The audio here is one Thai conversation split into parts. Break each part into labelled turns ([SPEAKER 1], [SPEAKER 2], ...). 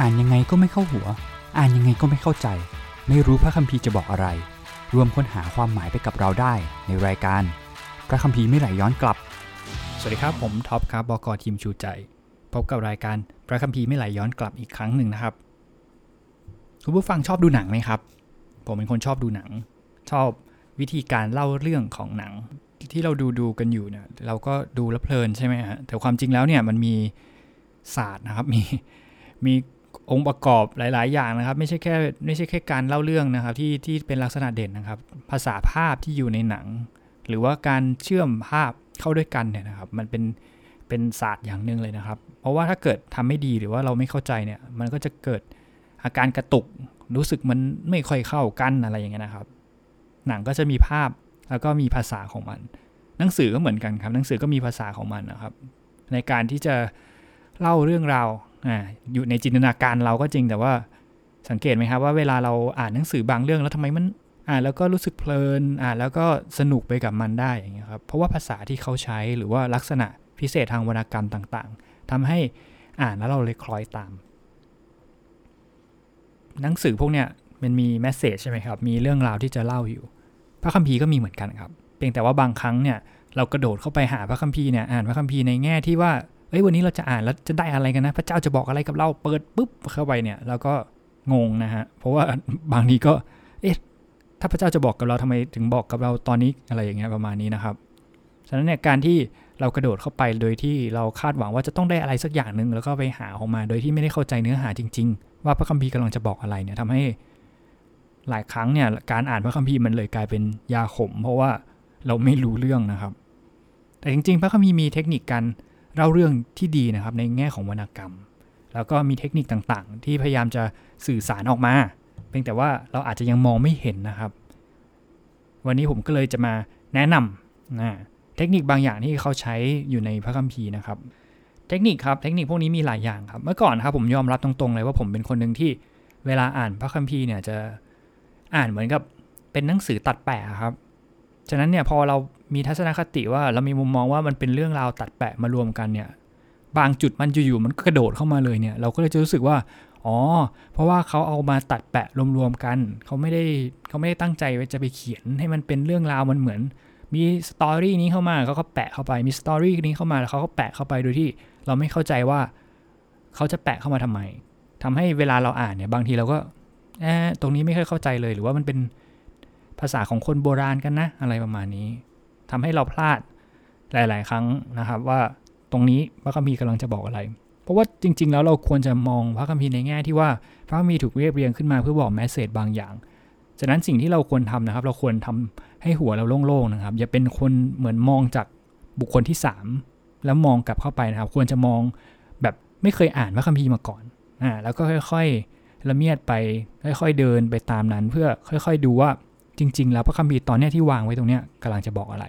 [SPEAKER 1] อ่านยังไงก็ไม่เข้าหัว อ่านยังไงก็ไม่เข้าใจ ไม่รู้พระคัมภีร์จะบอกอะไร รวมค้นหาความหมายไปกับเราได้ในรายการ พระคัมภีร์ไม่ไหลย้อนกลับ
[SPEAKER 2] สวัสดีครับผมท็อปครับบกทีมชูใจ พบกับรายการพระคัมภีร์ไม่ไหลย้อนกลับอีกครั้งหนึ่งนะครับคุณผู้ฟังชอบดูหนังไหมครับ ผมเป็นคนชอบดูหนัง ชอบวิธีการเล่าเรื่องของหนัง ที่เราดูดูกันอยู่เนี่ยเราก็ดูแล้วเพลินใช่ไหมฮะแต่ความจริงแล้วเนี่ยมันมีศาสตร์นะครับมีมี องค์ประกอบหลาย ๆ อย่างนะครับ ไม่ใช่แค่ไม่ใช่แค่การเล่าเรื่องนะครับที่ที่เป็นลักษณะเด่นนะครับ ภาษาภาพที่อยู่ในหนัง หรือว่าการเชื่อมภาพเข้าด้วยกันเนี่ยนะครับมันเป็นเป็นศาสตร์อย่างหนึ่งเลยนะครับ เพราะว่าถ้าเกิดทำไม่ดีหรือว่าเราไม่เข้าใจเนี่ย มันก็จะเกิดอาการกระตุกรู้สึกมันไม่ค่อยเข้ากันอะไรอย่างเงี้ยนะครับ หนังก็จะมีภาพแล้วก็มีภาษาของมัน หนังสือก็เหมือนกันครับ หนังสือก็มีภาษาของมันนะครับ ในการที่จะเล่าเรื่องราว อ่าอยู่ในจินตนาการเราก็จริงแต่ว่าสังเกตไหมครับว่าเวลาเราอ่านหนังสือบางเรื่องแล้วทำไมมันอ่านแล้วก็รู้สึกเพลินอ่านแล้วก็สนุกไปกับมันได้อย่างเงี้ยครับเพราะว่าภาษาที่เขาใช้หรือว่าลักษณะพิเศษทางวรรณกรรมต่างๆทำให้อ่านแล้วเราเลยคล้อยตาม หนังสือพวกเนี้ยมันมีแมสเซจใช่ไหมครับ มีเรื่องราวที่จะเล่าอยู่ พระคัมภีร์ก็มีเหมือนกันครับ เพียงแต่ว่าบางครั้งเนี่ยเรากระโดดเข้าไปหาพระคัมภีร์เนี่ยอ่านพระคัมภีร์ในแง่ที่ว่า เอ้ยวันนี้เราจะอ่านแล้วจะได้อะไรกันนะ พระเจ้าจะบอกอะไรกับเราเปิดปุ๊บเข้าไปเนี่ยเราก็งงนะฮะเพราะว่าบางทีก็เอ๊ะถ้าพระเจ้าจะบอกกับเราทำไมถึงบอกกับเราตอนนี้อะไรอย่างเงี้ยประมาณนี้นะครับฉะนั้นเนี่ยการที่เรากระโดดเข้าไปโดยที่เราคาดหวังว่าจะต้องได้อะไรสักอย่างหนึ่งแล้วก็ไปหาออกมา โดยที่ไม่ได้เข้าใจเนื้อหาจริง ๆ ว่าพระคัมภีร์กำลังจะบอกอะไรเนี่ยทำให้หลายครั้งเนี่ยการอ่านพระคัมภีร์มันเลยกลายเป็นยาขม เพราะว่าเราไม่รู้เรื่องนะครับ แต่จริง ๆ พระคัมภีร์มีเทคนิคการ เล่าเรื่องที่ดีนะครับในแง่ของวรรณกรรม แล้วก็มีเทคนิคต่างๆ ที่พยายามจะสื่อสารออกมา เพียงแต่ว่าเราอาจจะยังมองไม่เห็นนะครับ วันนี้ผมก็เลยจะมาแนะนำนะเทคนิคบางอย่างที่เขาใช้อยู่ในพระคัมภีร์นะครับ เทคนิคครับเทคนิคพวกนี้มีหลายอย่างครับ เมื่อก่อนครับผมยอมรับตรงๆเลยว่าผมเป็นคนหนึ่งที่เวลาอ่านพระคัมภีร์เนี่ยจะอ่านเหมือนกับเป็นหนังสือตัดแปะครับ ฉะนั้นเนี่ยพอเรามีทัศนคติว่าเรามีมุมมองว่ามันเป็นเรื่องราวตัดแปะมารวมกันเนี่ยบางจุดมันอยู่ๆมันกระโดดเข้ามาเลยเนี่ย เราก็เลยจะรู้สึกว่าอ๋อ เพราะว่าเขาเอามาตัดแปะรวมๆกัน เขาไม่ได้เขาไม่ได้ตั้งใจไว้จะไปเขียนให้มันเป็นเรื่องราวมันเหมือน มีสตอรี่นี้เข้ามาเขาก็แปะเข้าไปมีสตอรี่นี้เข้ามาแล้วเขาก็แปะเข้าไปโดยที่เราไม่เข้าใจว่าเขาจะแปะเข้ามาทำไมทำให้เวลาเราอ่านเนี่ยบางทีเราก็แอบตรงนี้ไม่ค่อยเข้าใจเลยหรือว่ามันเป็น ภาษาของคนโบราณกันนะอะไรประมาณนี้ทำให้เราพลาดหลาย ๆ ครั้งนะครับว่าตรงนี้พระคัมภีร์กำลังจะบอกอะไร เพราะว่าจริง ๆ แล้วเราควรจะมองพระคัมภีร์ในแง่ที่ว่าพระคัมภีร์ถูกเรียบเรียงขึ้นมาเพื่อบอกแมสเซจบางอย่างฉะนั้นสิ่งที่เราควรทำนะครับ เราควรทำให้หัวเราโล่ง ๆ นะครับ อย่าเป็นคนเหมือนมองจากบุคคลที่ 3 แล้วมองกลับเข้าไปนะครับ ควรจะมองแบบไม่เคยอ่านพระคัมภีร์มาก่อนอ่าแล้วก็ค่อย ๆ ละเมียดไปค่อย ๆ เดินไปตามนั้น เพื่อค่อย ๆ ดูว่า จริง ๆ แล้วพระคัมภีร์ตอนนี้ที่วางไว้ตรงนี้กำลังจะบอกอะไร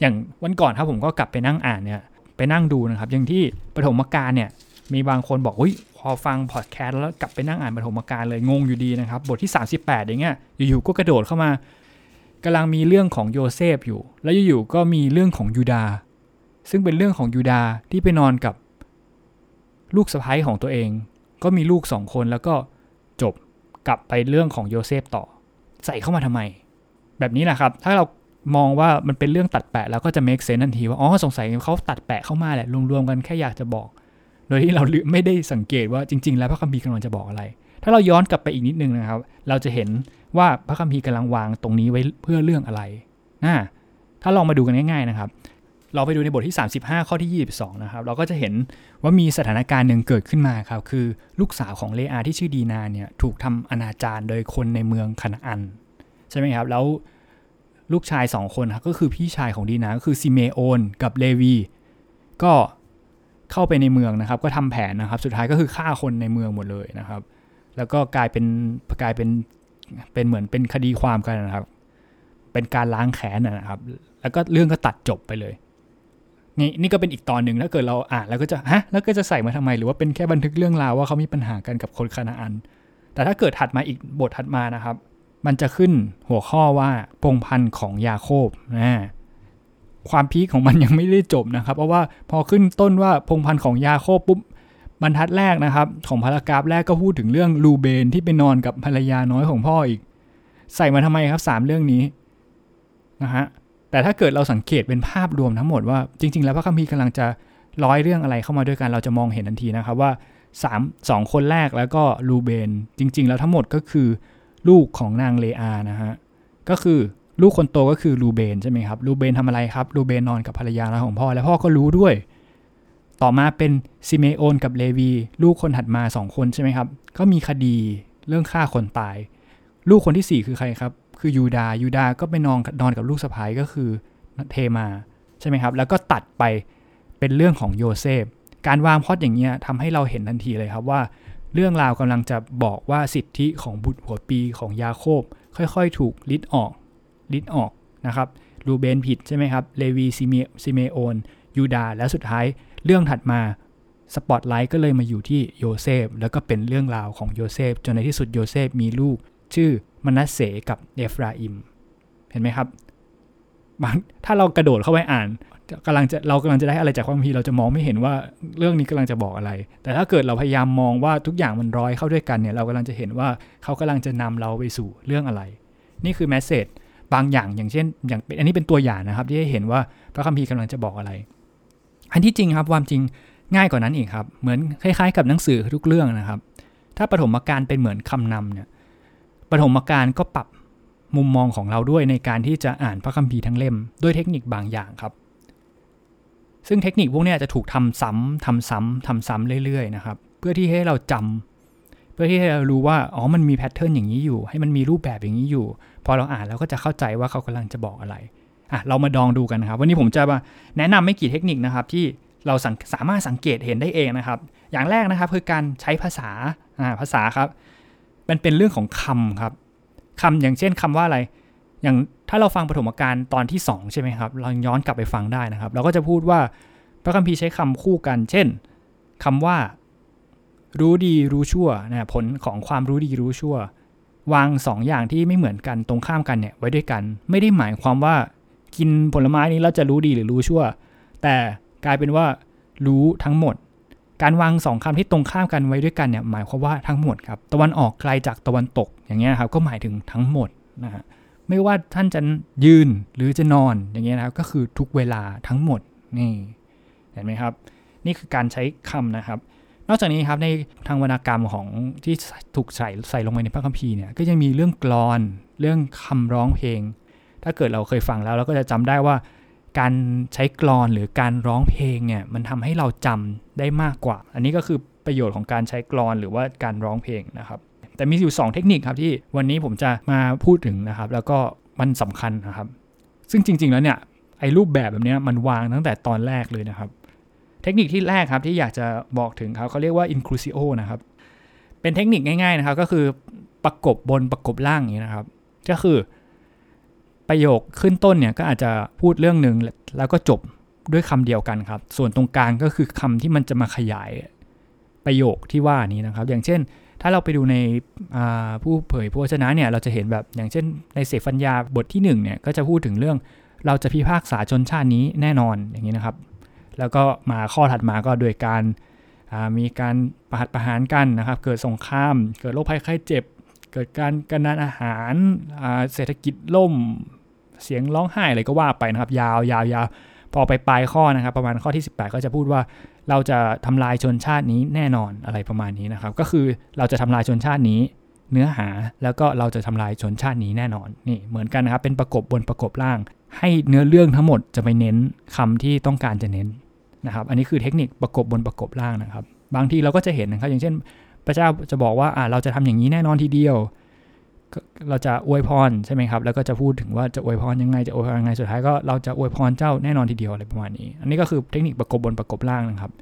[SPEAKER 2] อย่างวันก่อนครับผมก็กลับไปนั่งอ่านเนี่ยไปนั่งดูนะครับ อย่างที่ปฐมกาลเนี่ยมีบางคนบอกอุ้ยพอฟังพอดแคสต์แล้วกลับไปนั่งอ่านปฐมกาลเลยงงอยู่ดีนะครับ บทที่ 38 อย่างเงี้ยอยู่ๆก็กระโดดเข้ามากำลังมีเรื่องของโยเซฟอยู่ แล้วอยู่ๆก็มีเรื่องของยูดา ซึ่งเป็นเรื่องของยูดาที่ไปนอนกับลูกสะใภ้ของตัวเอง ก็มีลูกสองคนแล้วก็จบกลับไปเรื่องของโยเซฟต่อ ใส่เข้ามาทำไม แบบนี้แหละครับ ถ้าเรามองว่ามันเป็นเรื่องตัดแปะแล้วก็จะ make sense ทันทีว่า อ๋อ สงสัยเขาตัดแปะเข้ามาแหละ รวมๆกันแค่อยากจะบอก โดยที่เราไม่ได้สังเกตว่าจริง ๆ แล้วพระคัมภีร์กำลังจะบอกอะไร ถ้าเราย้อนกลับไปอีกนิดนึงนะครับ เราจะเห็นว่าพระคัมภีร์กำลังวางตรงนี้ไว้เพื่อเรื่องอะไรนะถ้าลองมาดูกันง่าย ๆ นะครับ เราไปดูในบทที่ 35 ข้อที่ 22 นะครับ เราก็จะเห็นว่ามีสถานการณ์หนึ่งเกิดขึ้นมาครับ คือลูกสาวของเลอาที่ชื่อดีนาเนี่ยถูกทำอนาจารโดยคนในเมืองคานอัน ใช่ไหมครับ แล้วลูกชายสองคนครับก็คือพี่ชายของดีนาก็คือซิเมโอนกับเลวี ก็เข้าไปในเมืองนะครับ ก็ทำแผนนะครับ สุดท้ายก็คือฆ่าคนในเมืองหมดเลยนะครับ แล้วก็กลายเป็นกลายเป็นเป็นเหมือนเป็นคดีความกันนะครับ เป็นการล้างแค้นนะครับ แล้วก็เรื่องก็ตัดจบไปเลย นี่นี่ก็เป็นอีกตอนหนึ่งถ้าเกิดเราอ่านแล้วก็จะฮะแล้วก็จะใส่มาทำไมหรือว่าเป็นแค่บันทึกเรื่องราวว่าเขามีปัญหากันกับคนคานาอัน แต่ถ้าเกิดถัดมาอีกบทถัดมานะครับ มันจะขึ้นหัวข้อว่าพงพันธ์ของยาโคบนะความพีคของมันยังไม่ได้จบนะครับ เพราะว่าพอขึ้นต้นว่าพงพันธ์ของยาโคบปุ๊บบรรทัดแรกนะครับ ของพารากราฟแรกก็พูดถึงเรื่องลูเบนที่ไปนอนกับภรรยาน้อยของพ่ออีก ใส่มาทำไมครับสามเรื่องนี้นะฮะ แต่ถ้าเกิดเราสังเกตเป็นภาพรวมทั้งหมดว่าจริง ๆ แล้วพระคัมภีร์กำลังจะร้อยเรื่องอะไรเข้ามาด้วยกันเราจะมองเห็นทันทีนะครับว่า3 2คนแรกแล้วก็ลูเบน จริง ๆ แล้วทั้งหมดก็คือลูกของนางเลอานะฮะก็คือลูกคนโตก็คือรูเบนใช่ไหมครับรูเบนทำอะไรครับรูเบนนอนกับภรรยาของพ่อ แล้วพ่อก็รู้ด้วย ต่อมาเป็นซิเมโอนกับเลวี ลูกคนถัดมา 2 คนใช่ไหมครับ ก็มีคดีเรื่องฆ่าคนตาย ลูกคนที่ 4 คือใครครับ คือยูดายูดาก็ไปนอนนอนกับลูกสะใภ้ก็คือทามาร์ใช่ไหมครับ แล้วก็ตัดไปเป็นเรื่องของโยเซฟ การวางพอดอย่างเงี้ยทำให้เราเห็นทันทีเลยครับว่า เรื่องราวกำลังจะบอกว่าสิทธิของบุตรหัวปีของยาโคบ ค่อยๆ ถูกลิดออกลิดออกนะครับรูเบนผิดใช่ไหมครับเลวีซิเมโอนยูดาและสุดท้ายเรื่องถัดมาสปอตไลท์ก็เลยมาอยู่ที่โยเซฟแล้วก็เป็นเรื่องราวของโยเซฟจนในที่สุดโยเซฟมีลูก ชื่อมนัสเสกับเอฟราอิม เห็นไหมครับบางถ้าเรากระโดดเข้าไปอ่านกำลังจะเรากำลังจะได้อะไรจากคัมภีร์เราจะมองไม่เห็นว่าเรื่องนี้กำลังจะบอกอะไร แต่ถ้าเกิดเราพยายามมองว่าทุกอย่างมันร้อยเข้าด้วยกันเนี่ยเรากำลังจะเห็นว่าเขากำลังจะนำเราไปสู่เรื่องอะไร นี่คือแมสเซจบางอย่างอย่างเช่น อย่างอันนี้เป็นตัวอย่างนะครับ ที่ให้เห็นว่าพระคัมภีร์กำลังจะบอกอะไร อันที่จริงครับความจริงง่ายกว่านั้นอีกครับ เหมือนคล้ายๆ กับหนังสือทุกเรื่องนะครับ ถ้าปฐมกาลเป็นเหมือนคำนำเนี่ย ปฐมกาลก็ปรับมุมมองของเราด้วยในการที่จะอ่านพระคัมภีร์ทั้งเล่มด้วยเทคนิคบางอย่างครับ ซึ่งเทคนิคพวกนี้จะถูกทำซ้ำทำซ้ำทำซ้ำเรื่อยๆนะครับ เพื่อที่ให้เราจำเพื่อที่ให้เรารู้ว่าอ๋อมันมีแพทเทิร์นอย่างนี้อยู่ ให้มันมีรูปแบบอย่างนี้อยู่ พอเราอ่านเราก็จะเข้าใจว่าเขากำลังจะบอกอะไรอะเรามาดองดูกันนะครับ วันนี้ผมจะมาแนะนำไม่กี่เทคนิคนะครับที่เราสามารถสังเกตเห็นได้เองนะครับ อย่างแรกนะครับคือการใช้ภาษาอ่าภาษาครับ มันเป็นเรื่องของคำครับคำอย่างเช่นคำว่าอะไร อย่างถ้าเราฟังปฐมกาลตอนที่2ใช่ไหมครับ เราย้อนกลับไปฟังได้นะครับ เราก็จะพูดว่าพระคัมภีร์ใช้คำคู่กัน เช่นคำว่า รู้ดีรู้ชั่วนะผลของความรู้ดีรู้ชั่ว วาง2ออย่างที่ไม่เหมือนกันตรงข้ามกันเนี่ยไว้ด้วยกัน ไม่ได้หมายความว่ากินผลไม้นี้เราจะรู้ดีหรือรู้ชั่ว แต่กลายเป็นว่ารู้ทั้งหมด การวางสองคำที่ตรงข้ามกันไว้ด้วยกันเนี่ยหมายความว่าทั้งหมดครับตะวันออกไกลจากตะวันตกอย่างเงี้ยครับก็หมายถึงทั้งหมดนะฮะไม่ว่าท่านจะยืนหรือจะนอนอย่างเงี้ยนะครับก็คือทุกเวลาทั้งหมดนี่เห็นไหมครับ นี่คือการใช้คำนะครับ นอกจากนี้ครับในทางวรรณกรรมของที่ถูกใส่ใส่ลงไปในพระคัมภีร์เนี่ยก็ยังมีเรื่องกลอนเรื่องคำร้องเพลง ถ้าเกิดเราเคยฟังแล้วเราก็จะจำได้ว่า การใช้กลอนหรือการร้องเพลงเนี่ยมันทำให้เราจำได้มากกว่า อันนี้ก็คือประโยชน์ของการใช้กลอนหรือว่าการร้องเพลงนะครับแต่มีอยู่ 2 เทคนิคครับที่วันนี้ผมจะมาพูดถึงนะครับ แล้วก็มันสำคัญนะครับ ซึ่งจริง ๆแล้วเนี่ยไอ้รูปแบบแบบนี้มันวางตั้งแต่ตอนแรกเลยนะครับ เทคนิคที่แรกครับที่อยากจะบอกถึงเขาเขาเรียกว่า inclusio นะครับ เป็นเทคนิคง่ายๆนะครับก็คือประกบบนประกบล่างอย่างนี้นะครับ ก็คือ ประโยคขึ้นต้นเนี่ยก็อาจจะพูดเรื่องหนึ่งแล้วก็จบด้วยคำเดียวกันครับ ส่วนตรงกลางก็คือคำที่มันจะมาขยายประโยคที่ว่านี้นะครับ อย่างเช่น ถ้าเราไปดูในผู้เผยพระวจนะเนี่ยเราจะเห็นแบบอย่างเช่นในเสฟัญญาบทที่1เนี่ยก็จะพูดถึงเรื่องเราจะพิพากษาชนชาตินี้แน่นอนอย่างนี้นะครับ แล้วก็มาข้อถัดมาก็โดยการมีการประหัตประหารกันนะครับ เกิดสงคราม เกิดโรคภัยไข้เจ็บ เกิดการกันดานอาหารเศรษฐกิจล่ม เสียงร้องไห้อะไรก็ว่าไปนะครับ ยาวยาวยาวพอไปปลายข้อนะครับ ประมาณข้อที่ 18 ก็จะพูดว่าเราจะทำลายชนชาตินี้แน่นอนอะไรประมาณนี้นะครับ ก็คือเราจะทำลายชนชาตินี้เนื้อหาแล้วก็เราจะทำลายชนชาตินี้แน่นอนนี่เหมือนกันนะครับ เป็นประกบบนประกบล่าง ให้เนื้อเรื่องทั้งหมดจะไปเน้นคำที่ต้องการจะเน้นนะครับ อันนี้คือเทคนิคประกบบนประกบล่างนะครับ บางทีเราก็จะเห็นนะครับ อย่างเช่น พระเจ้าจะบอกว่าอ่าเราจะทำอย่างนี้แน่นอนทีเดียว เราจะอวยพรใช่ไหมครับ แล้วก็จะพูดถึงว่าจะอวยพรยังไงจะอวยพรยังไงสุดท้ายก็เราจะอวยพรเจ้าแน่นอนทีเดียวอะไรประมาณนี้ อันนี้ก็คือเทคนิคประกบบนประกบล่างนะครับ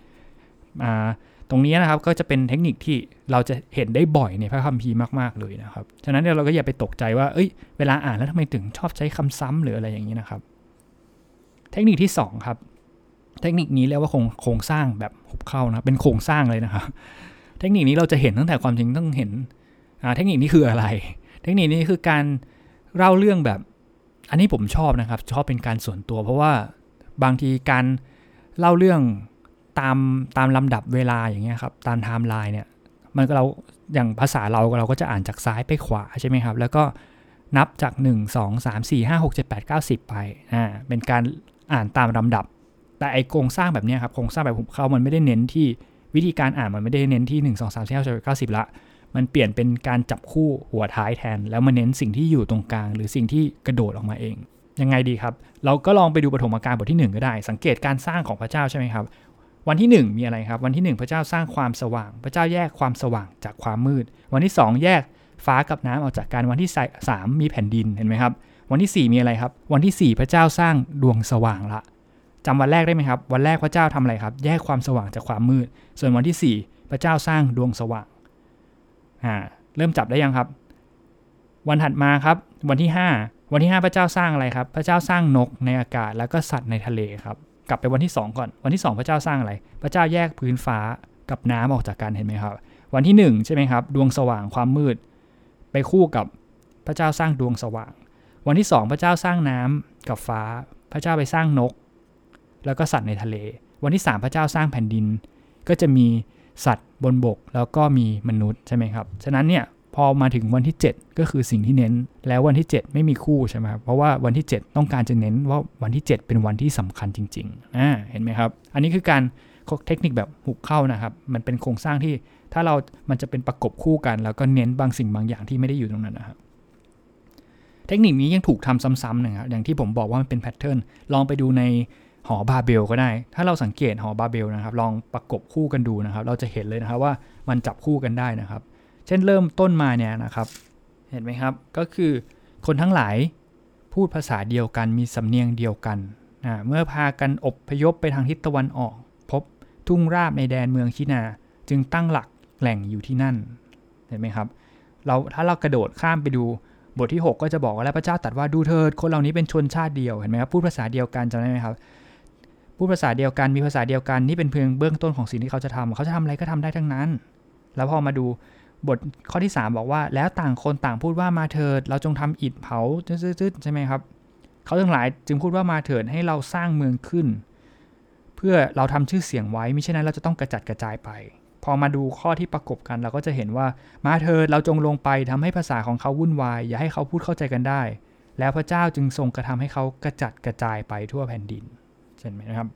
[SPEAKER 2] ตรงนี้นะครับก็จะเป็นเทคนิคที่เราจะเห็นได้บ่อยในพระคัมภีร์มากๆเลยนะครับ ฉะนั้นเราก็อย่าไปตกใจว่าเอ้ยเวลาอ่านแล้วทำไมถึงชอบใช้คำซ้ำหรืออะไรอย่างนี้นะครับ เทคนิคที่ 2 ครับ เทคนิคนี้เรียกว่าโครงสร้างแบบหุบเข้านะเป็นโครงสร้างเลยนะครับ เทคนิคนี้เราจะเห็นตั้งแต่ความจริงต้องเห็นเทคนิคนี้คืออะไร เทคนิคนี้คือการเล่าเรื่องแบบ อันนี้ผมชอบนะครับ ชอบเป็นการส่วนตัว เพราะว่าบางทีการเล่าเรื่องตามตามลำดับเวลาอย่างเงี้ยครับตามไทม์ไลน์เนี่ยมันก็เราอย่างภาษาเราเราก็จะอ่านจากซ้ายไปขวาใช่ไหมครับ แล้วก็นับจาก 1 2 3 4 5 6 7 8 9 10 ไปอ่าเป็นการอ่านตามลำดับ แต่ไอโครงสร้างแบบนี้ครับโครงสร้างแบบหุบเขามันไม่ได้เน้นที่วิธีการอ่านมันไม่ได้เน้นที่ 1 2 3 4 5 6 7 8 9 10ละ มันเปลี่ยนเป็นการจับคู่หัวท้ายแทน แล้วมาเน้นสิ่งที่อยู่ตรงกลาง หรือสิ่งที่กระโดดออกมาเองยังไงดีครับ เราก็ลองไปดูปฐมกาลบทที่ 1 ก็ได้ สังเกตการสร้างของพระเจ้าใช่ไหมครับ วันที่ 1 มีอะไรครับ วันที่ 1 พระเจ้าสร้างความสว่าง พระเจ้าแยกความสว่างจากความมืด วันที่ 2 แยกฟ้ากับน้ำออกจากกันวันที่ 3 มีแผ่นดินเห็นไหมครับ วันที่ 4 มีอะไรครับ วันที่ 4 พระเจ้าสร้างดวงสว่างละจำวันแรกได้ไหมครับ วันแรกพระเจ้าทำอะไรครับ แยกความสว่างจากความมืด ส่วนวันที่ 4 พระเจ้าสร้างดวงสว่าง อ่าเริ่มจับได้ยังครับ วันถัดมาครับ วันที่ 5 วันที่ 5 พระเจ้าสร้างอะไรครับ พระเจ้าสร้างนกในอากาศแล้วก็สัตว์ในทะเลครับกลับไปวันที่ 2 ก่อน วันที่ 2 พระเจ้าสร้างอะไร พระเจ้าแยกพื้นฟ้ากับน้ำออกจากกันเห็นไหมครับ วันที่ 1 ใช่ไหมครับ ดวงสว่างความมืด ไปคู่กับพระเจ้าสร้างดวงสว่าง วันที่ 2 พระเจ้าสร้างน้ำกับฟ้า พระเจ้าไปสร้างนก แล้วก็สัตว์ในทะเล วันที่ 3 พระเจ้าสร้างแผ่นดิน ก็จะมี สัตว์บนบกแล้วก็มีมนุษย์ใช่ไหมครับ ฉะนั้นเนี่ยพอมาถึงวันที่ 7 ก็คือสิ่งที่เน้น แล้ววันที่ 7 ไม่มีคู่ใช่ไหมครับเพราะว่าวันที่ 7 ต้องการจะเน้นว่าวันที่ 7 เป็นวันที่สำคัญจริงๆอ่าเห็นไหมครับ อันนี้คือการเทคนิคแบบหุบเข้านะครับ มันเป็นโครงสร้างที่ถ้าเรา มันจะเป็นประกบคู่กัน แล้วก็เน้นบางสิ่งบางอย่างที่ไม่ได้อยู่ตรงนั้นนะครับ เทคนิคนี้ยังถูกทำซ้ำๆนะครับ อย่างที่ผมบอกว่ามันเป็นแพทเทิร์น ลองไปดูใน หอบาเบลก็ได้ ถ้าเราสังเกตหอบาเบลนะครับ ลองประกบคู่กันดูนะครับ เราจะเห็นเลยนะครับว่ามันจับคู่กันได้นะครับ เช่นเริ่มต้นมาเนี่ยนะครับ เห็นไหมครับ ก็คือคนทั้งหลายพูดภาษาเดียวกันมีสำเนียงเดียวกันนะเมื่อพากันอบพยพไปทางทิศตะวันออก พบทุ่งราบในแดนเมืองชินา จึงตั้งหลักแหล่งอยู่ที่นั่น เห็นไหมครับ เราถ้าเรากระโดดข้ามไปดูบทที่ 6 ก็จะบอกว่าแล้วพระเจ้าตรัสว่าดูเถิดคนเหล่านี้เป็นชนชาติเดียวเห็นไหมครับพูดภาษาเดียวกันจำได้ไหมครับ พูดภาษาเดียวกันมีภาษาเดียวกันนี่เป็นเพียงเบื้องต้นของสิ่งที่เขาจะทำเขาจะทำอะไรก็ทำได้ทั้งนั้น แล้วพอมาดูบทข้อที่ 3 บอกว่า แล้วต่างคนต่างพูดว่ามาเถิด เราจงทำอิฐเผาจืดๆใช่ไหมครับ เขาทั้งหลายจึงพูดว่ามาเถิดให้เราสร้างเมืองขึ้น เพื่อเราทำชื่อเสียงไว้ม่เช่นนั้นเราจะต้องกระจัดกระจายไป พอมาดูข้อที่ประกบกันเราก็จะเห็นว่ามาเถิดเราจงลงไปทำให้ภาษาของเขาวุ่นวาย อย่าให้เขาพูดเข้าใจกันได้ แล้วพระเจ้าจึงทรงกระทำให้เขากระจัดกระจายไปทั่วแผ่นดิน ห็นไหมนะครับ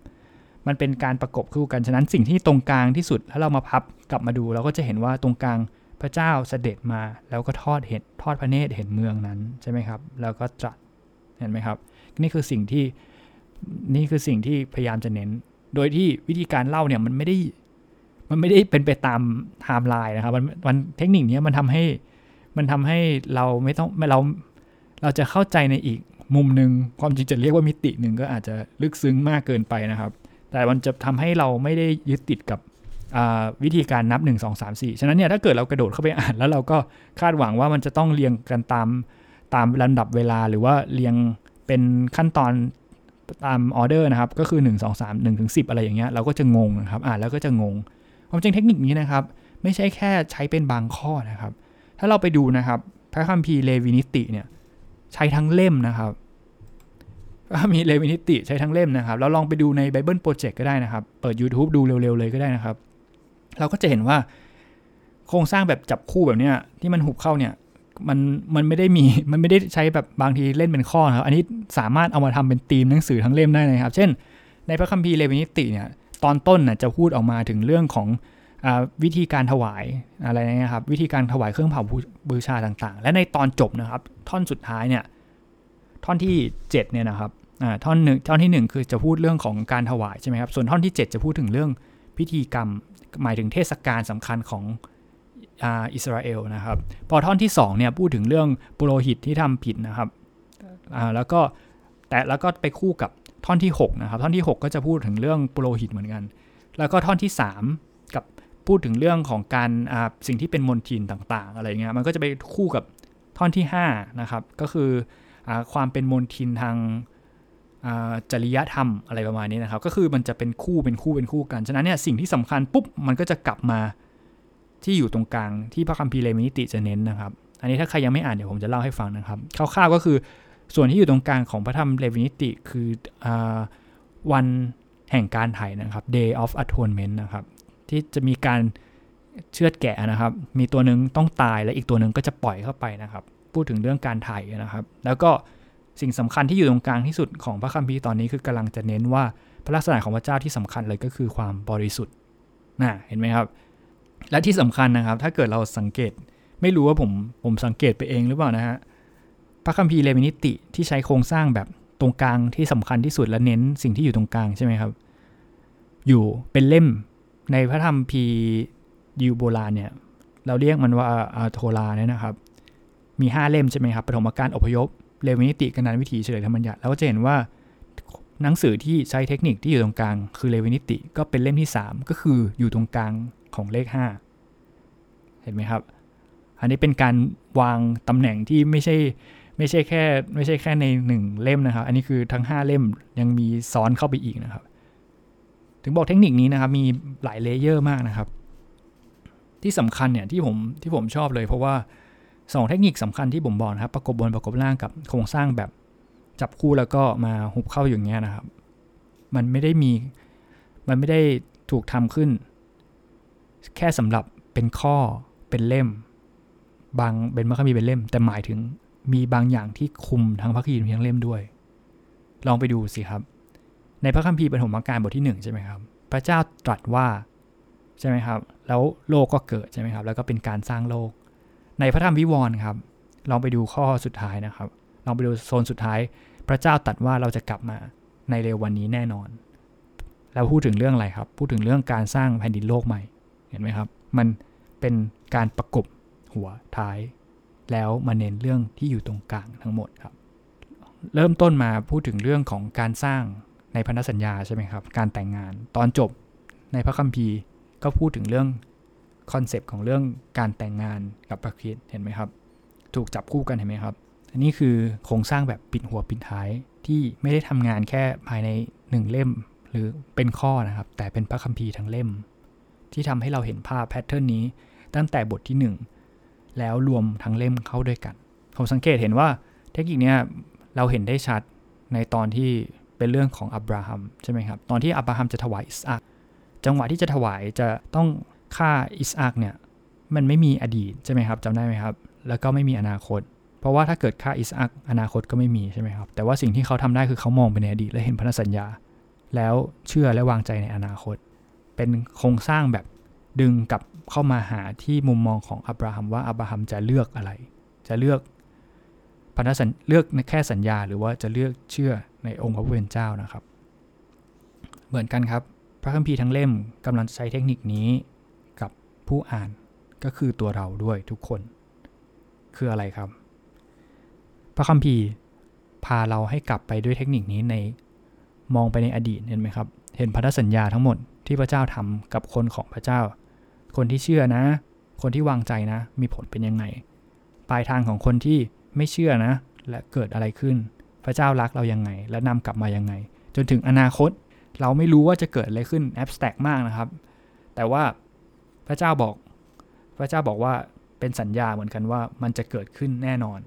[SPEAKER 2] มันเป็นการประกบคู่กันฉะนั้นสิ่งที่ตรงกลางที่สุดถ้าเรามาพับกลับมาดู เราก็จะเห็นว่าตรงกลางพระเจ้าเสด็จมาแล้วก็ทอดเห็นทอดพระเนตรเห็นเมืองนั้นใช่ไหมครับ แล้วก็ตรัสเห็นไหมครับ นี่คือสิ่งที่นี่คือสิ่งที่พยายามจะเน้น โดยที่วิธีการเล่าเนี่ยมันไม่ได้มันไม่ได้เป็นไปตามไทม์ไลน์นะครับมันมันเทคนิคนี้มันทำให้มันทำให้เราไม่ต้องเราเราจะเข้าใจในอีก มุมหนึ่งความจริงจะเรียกว่ามิติหนึ่งก็อาจจะลึกซึ้งมากเกินไปนะครับ แต่มันจะทำให้เราไม่ได้ยึดติดกับวิธีการนับ 1 2 3 4 ฉะนั้นเนี่ยถ้าเกิดเรากระโดดเข้าไปอ่านแล้วเราก็คาดหวังว่ามันจะต้องเรียงกันตามตามลำดับเวลาหรือว่าเรียงเป็นขั้นตอนตามออเดอร์นะครับ ก็คือ 1 2 3 1ถึง10 อะไรอย่างเงี้ยเราก็จะงงนะครับอ่านแล้วก็จะงง ความจริงเทคนิคนี้นะครับ ไม่ใช่แค่ใช้เป็นบางข้อนะครับ ถ้าเราไปดูนะครับ พระคัมภีร์เลวินิติเนี่ย ใช้ทั้งเล่มนะครับมีเลวินิติใช้ทั้งเล่มนะครับ แล้วลองไปดูใน Bible Project ก็ได้นะครับ เปิด YouTube ดูเร็ว ๆ เลยก็ได้นะครับ เราก็จะเห็นว่า โครงสร้างแบบจับคู่แบบเนี้ยที่มันหุบเข้าเนี่ยมันมันไม่ได้มีมันไม่ได้ใช้แบบบางทีเล่นเป็นข้อนะครับ อันนี้สามารถเอามาทำเป็นธีมหนังสือทั้งเล่มได้นะครับ เช่น ในพระคัมภีร์เลวินิติเนี่ยตอนต้นน่ะจะพูดออกมาถึงเรื่องของ วิธีการถวายอะไรนะครับ วิธีการถวายเครื่องเผาบูชาต่างๆ และในตอนจบนะครับ ท่อนสุดท้ายเนี่ยท่อนที่7เนี่ยนะครับท่อนหนึ่งท่อนที่ 1 คือจะพูดเรื่องของการถวายใช่ไหมครับส่วนท่อนที่ 7 จะพูดถึงเรื่องพิธีกรรมหมายถึงเทศกาลสำคัญของอิสราเอลนะครับ พอท่อนที่2เนี่ยพูดถึงเรื่องปุโรหิตที่ทำผิดนะครับแล้วก็แต่แล้วก็ไปคู่กับท่อนที่6นะครับท่อนที่ 6 ก็จะพูดถึงเรื่องปุโรหิตเหมือนกัน แล้วก็ท่อนที่ 3 กับ พูดถึงเรื่องของการสิ่งที่เป็นมนทินต่างๆ อะไรเงี้ยมันก็จะไปคู่กับท่อนที่5นะครับก็คืออความเป็นมนทินทางจริยธรรมอะไรประมาณนี้นะครับ ก็คือมันจะเป็นคู่เป็นคู่เป็นคู่กันฉะนั้นเนี่ยสิ่งที่สำคัญปุ๊บมันก็จะกลับมาที่อยู่ตรงกลางที่พระคัมภีร์เลมินิติจะเน้นนะครับ อันนี้ถ้าใครยังไม่อ่านเดี๋ยวผมจะเล่าให้ฟังนะครับคร่าวๆก็คือส่วนที่อยู่ตรงกลางของพระธรรมเลวินิติ คืออวันแห่งการไถ่นะครับ Day of Atonement นะครับ ที่จะมีการเชือดแกะนะครับ มีตัวหนึ่งต้องตายและอีกตัวหนึ่งก็จะปล่อยเข้าไปนะครับ พูดถึงเรื่องการไถ่นะครับ แล้วก็สิ่งสำคัญที่อยู่ตรงกลางที่สุดของพระคัมภีร์ตอนนี้คือกำลังจะเน้นว่าพระลักษณะของพระเจ้าที่สำคัญเลยก็คือความบริสุทธิ์นะเห็นไหมครับ และที่สำคัญนะครับ ถ้าเกิดเราสังเกตไม่รู้ว่าผมผมสังเกตไปเองหรือเปล่านะฮะพระคัมภีร์เลวีนิติที่ใช้โครงสร้างแบบตรงกลางที่สำคัญที่สุดและเน้นสิ่งที่อยู่ตรงกลางใช่ไหมครับ อยู่เป็นเล่ม ในพระคัมภีร์ยิวโบราณเนี่ย เราเรียกมันว่าโทราห์เนี่ยนะครับ มี 5 เล่มใช่ไหมครับปฐมกาลอพยพเลวีนิติกันดารวิถีเฉลยธรรมบัญญัติแล้วก็จะเห็นว่าหนังสือที่ใช้เทคนิคที่อยู่ตรงกลาง คือเลวีนิติก็เป็นเล่มที่ 3 ก็คืออยู่ตรงกลางของเลข 5 เห็นไหมครับ อันนี้เป็นการวางตำแหน่งที่ไม่ใช่ไม่ใช่แค่ไม่ใช่แค่ในหนึ่งเล่มนะครับ อันนี้คือทั้ง 5 เล่มยังมีซ้อนเข้าไปอีกนะครับ ถึงบอกเทคนิคนี้นะครับมีหลาย layer มากนะครับ ที่สำคัญเนี่ยที่ผมที่ผมชอบเลยเพราะว่า 2 เทคนิคสำคัญที่ผมบอกนะครับประกบบนประกบล่างกับโครงสร้างแบบจับคู่แล้วก็มาหุบเข้าอย่างเงี้ยนะครับ มันไม่ได้มีมันไม่ได้ถูกทำขึ้น แค่สำหรับเป็นข้อเป็นเล่ม บางเป็นพระคัมภีร์เป็นเล่ม แต่หมายถึงมีบางอย่างที่คุมทั้งพระคัมภีร์ทั้งเล่มด้วย ลองไปดูสิครับ ในพระคัมภีร์ปฐมกาลบทที่ 1 ใช่ไหมครับ พระเจ้าตรัสว่าใช่ไหมครับ แล้วโลกก็เกิดใช่ไหมครับ แล้วก็เป็นการสร้างโลก ในพระธรรมวิวรณ์ครับ ลองไปดูข้อสุดท้ายนะครับ ลองไปดูโซนสุดท้าย พระเจ้าตรัสว่าเราจะกลับมาในเร็ววันนี้แน่นอน แล้วพูดถึงเรื่องอะไรครับ พูดถึงเรื่องการสร้างแผ่นดินโลกใหม่ เห็นไหมครับ มันเป็นการประกบหัวท้าย แล้วมาเน้นเรื่องที่อยู่ตรงกลางทั้งหมดครับ เริ่มต้นมาพูดถึงเรื่องของการสร้าง ในพันธสัญญาใช่ไหมครับ การแต่งงานตอนจบในพระคัมภีร์ก็พูดถึงเรื่อง concept ของเรื่องการแต่งงานกับพระคริสต์เห็นไหมครับ ถูกจับคู่กันเห็นไหมครับ อันนี้คือโครงสร้างแบบปิดหัวปิดท้ายที่ไม่ได้ทำงานแค่ภายในหนึ่งเล่ม หรือเป็นข้อนะครับ แต่เป็นพระคัมภีร์ทั้งเล่ม ที่ทำให้เราเห็นภาพ pattern นี้ ตั้งแต่บทที่ 1 แล้วรวมทั้งเล่มเข้าด้วยกันผมสังเกตเห็นว่าเทคนิคนี้เราเห็นได้ชัดในตอนที่ เป็นเรื่องของอับราฮัมใช่ไหมครับ ตอนที่อับราฮัมจะถวายอิสอักจังหวะที่จะถวายจะต้องฆ่าอิสอักเนี่ยมันไม่มีอดีตใช่ไหมครับจำได้ไหมครับ แล้วก็ไม่มีอนาคต เพราะว่าถ้าเกิดฆ่าอิสอักอนาคตก็ไม่มีใช่ไหมครับ แต่ว่าสิ่งที่เขาทำได้คือเขามองไปในอดีตและเห็นพันธสัญญา แล้วเชื่อและวางใจในอนาคต เป็นโครงสร้างแบบดึงกลับเข้ามาหาที่มุมมองของอับราฮัมว่าอับราฮัมจะเลือกอะไร จะเลือกพันธสัญเลือกแค่สัญญาหรือว่าจะเลือกเชื่อ ในองค์พระผู้เป็นเจ้านะครับ เหมือนกันครับ พระคัมภีร์ทั้งเล่มกำลังใช้เทคนิคนี้กับผู้อ่านก็คือตัวเราด้วยทุกคน คืออะไรครับ พระคัมภีร์พาเราให้กลับไปด้วยเทคนิคนี้ในมองไปในอดีตเห็นไหมครับ เห็นพันธสัญญาทั้งหมดที่พระเจ้าทำกับคนของพระเจ้า คนที่เชื่อนะ คนที่วางใจนะ มีผลเป็นยังไง ปลายทางของคนที่ไม่เชื่อนะ และเกิดอะไรขึ้น พระเจ้ารักเรายังไง และนำกลับมายังไง จนถึงอนาคตเราไม่รู้ว่าจะเกิดอะไรขึ้นแอบสแต็กมากนะครับ แต่ว่าพระเจ้าบอก พระเจ้าบอกว่าเป็นสัญญาเหมือนกันว่ามันจะเกิดขึ้นแน่นอน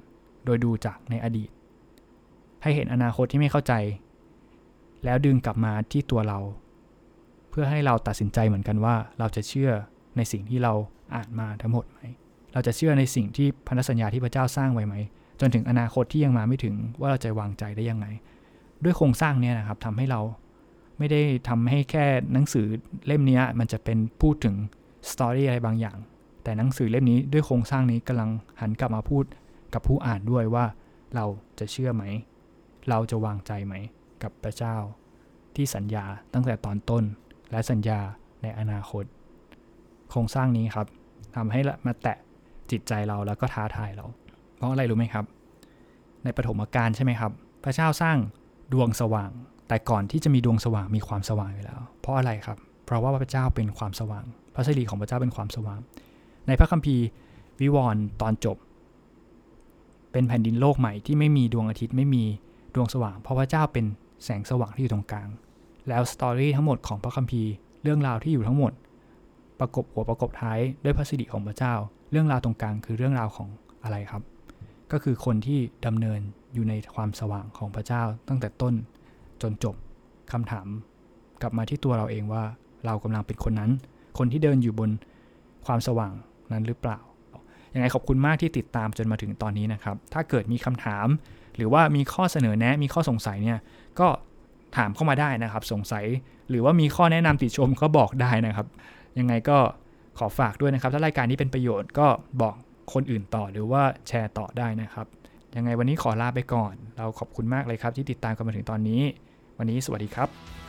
[SPEAKER 2] โดยดูจากในอดีต ให้เห็นอนาคตที่ไม่เข้าใจ แล้วดึงกลับมาที่ตัวเรา เพื่อให้เราตัดสินใจเหมือนกันว่าเราจะเชื่อในสิ่งที่เราอ่านมาทั้งหมดไหม เราจะเชื่อในสิ่งที่พันธสัญญาที่พระเจ้าสร้างไว้ไหม จนถึงอนาคตที่ยังมาไม่ถึงว่าเราจะวางใจได้ยังไง ด้วยโครงสร้างเนี้ยนะครับทำให้เราไม่ได้ทำให้แค่หนังสือเล่มนี้มันจะเป็นพูดถึงสตอรี่อะไรบางอย่าง แต่หนังสือเล่มนี้ด้วยโครงสร้างนี้กำลังหันกลับมาพูดกับผู้อ่านด้วยว่าเราจะเชื่อไหม เราจะวางใจไหม กับพระเจ้า ที่สัญญาตั้งแต่ตอนต้น และสัญญาในอนาคต โครงสร้างนี้ครับทำให้มาแตะจิตใจเราแล้วก็ท้าทายเรา ราะอะไรรู้ไหมครับ ในปฐมกาลใช่ไหมครับ พระเจ้าสร้างดวงสว่าง แต่ก่อนที่จะมีดวงสว่างมีความสว่างอยู่แล้ว เพราะอะไรครับ เพราะว่าพระเจ้าเป็นความสว่าง พระสิริของพระเจ้าเป็นความสว่าง ในพระคัมภีร์วิวรณ์ตอนจบ เป็นแผ่นดินโลกใหม่ที่ไม่มีดวงอาทิตย์ไม่มีดวงสว่าง เพราะพระเจ้าเป็นแสงสว่างที่อยู่ตรงกลาง แล้วสตอรี่ทั้งหมดของพระคัมภีร์เรื่องราวที่อยู่ทั้งหมด ประกบหัวประกบท้ายด้วยพระสิริของพระเจ้า เรื่องราวตรงกลางคือเรื่องราวของอะไรครับ ก็คือคนที่ดำเนินอยู่ในความสว่างของพระเจ้าตั้งแต่ต้นจนจบคำถามกลับมาที่ตัวเราเองว่าเรากำลังเป็นคนนั้น คนที่เดินอยู่บนความสว่างนั้นหรือเปล่า ยังไงขอบคุณมากที่ติดตามจนมาถึงตอนนี้นะครับ ถ้าเกิดมีคำถาม หรือว่ามีข้อเสนอแนะ มีข้อสงสัยเนี่ย ก็ถามเข้ามาได้นะครับ สงสัย หรือว่ามีข้อแนะนำติชมก็บอกได้นะครับ ยังไงก็ขอฝากด้วยนะครับ ถ้ารายการนี้เป็นประโยชน์ก็บอก คนอื่นต่อหรือว่าแชร์ต่อได้นะครับ ยังไงวันนี้ขอลาไปก่อน เราขอบคุณมากเลยครับที่ติดตามกันมาถึงตอนนี้ วันนี้สวัสดีครับ